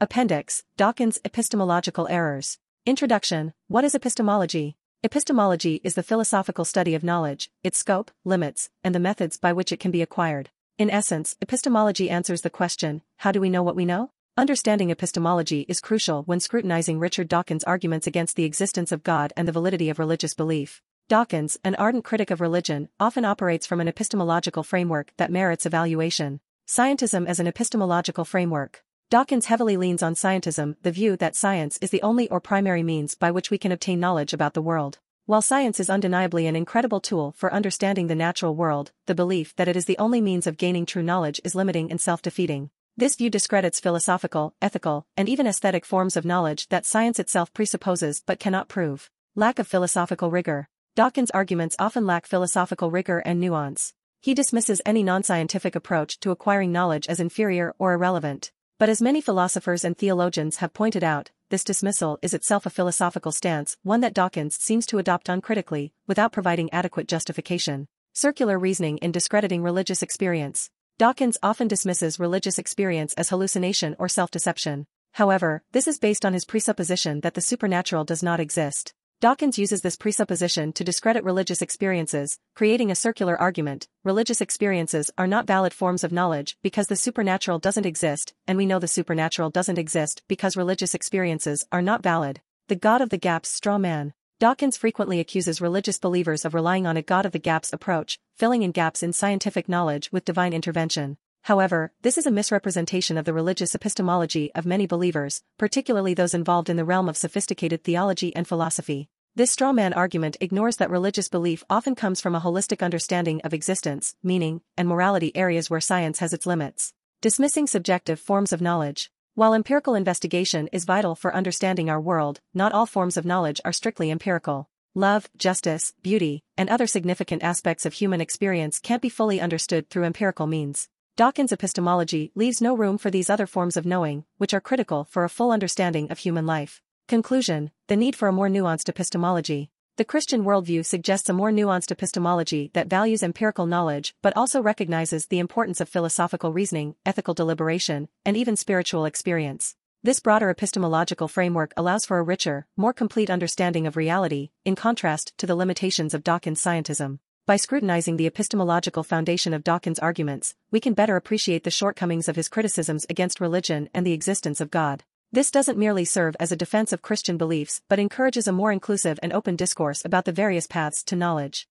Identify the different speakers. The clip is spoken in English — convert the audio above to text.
Speaker 1: Appendix Dawkins' Epistemological Errors. Introduction What is epistemology? Epistemology is the philosophical study of knowledge, its scope, limits, and the methods by which it can be acquired. In essence, epistemology answers the question how do we know what we know? Understanding epistemology is crucial when scrutinizing Richard Dawkins' arguments against the existence of God and the validity of religious belief. Dawkins, an ardent critic of religion, often operates from an epistemological framework that merits evaluation. Scientism as an epistemological framework. Dawkins heavily leans on scientism, the view that science is the only or primary means by which we can obtain knowledge about the world. While science is undeniably an incredible tool for understanding the natural world, the belief that it is the only means of gaining true knowledge is limiting and self-defeating. This view discredits philosophical, ethical, and even aesthetic forms of knowledge that science itself presupposes but cannot prove. Lack of philosophical rigor. Dawkins' arguments often lack philosophical rigor and nuance. He dismisses any non-scientific approach to acquiring knowledge as inferior or irrelevant. But as many philosophers and theologians have pointed out, this dismissal is itself a philosophical stance, one that Dawkins seems to adopt uncritically, without providing adequate justification. Circular reasoning in discrediting religious experience. Dawkins often dismisses religious experience as hallucination or self-deception. However, this is based on his presupposition that the supernatural does not exist. Dawkins uses this presupposition to discredit religious experiences, creating a circular argument. Religious experiences are not valid forms of knowledge because the supernatural doesn't exist, and we know the supernatural doesn't exist because religious experiences are not valid. The God of the Gaps straw man. Dawkins frequently accuses religious believers of relying on a God of the gaps approach, filling in gaps in scientific knowledge with divine intervention. However, this is a misrepresentation of the religious epistemology of many believers, particularly those involved in the realm of sophisticated theology and philosophy. This straw man argument ignores that religious belief often comes from a holistic understanding of existence, meaning, and morality areas where science has its limits. Dismissing subjective forms of knowledge. While empirical investigation is vital for understanding our world, not all forms of knowledge are strictly empirical. Love, justice, beauty, and other significant aspects of human experience can't be fully understood through empirical means. Dawkins' epistemology leaves no room for these other forms of knowing, which are critical for a full understanding of human life. Conclusion The need for a more nuanced epistemology. The Christian worldview suggests a more nuanced epistemology that values empirical knowledge but also recognizes the importance of philosophical reasoning, ethical deliberation, and even spiritual experience. This broader epistemological framework allows for a richer, more complete understanding of reality, in contrast to the limitations of Dawkins' scientism. By scrutinizing the epistemological foundation of Dawkins' arguments, we can better appreciate the shortcomings of his criticisms against religion and the existence of God. This doesn't merely serve as a defense of Christian beliefs but encourages a more inclusive and open discourse about the various paths to knowledge.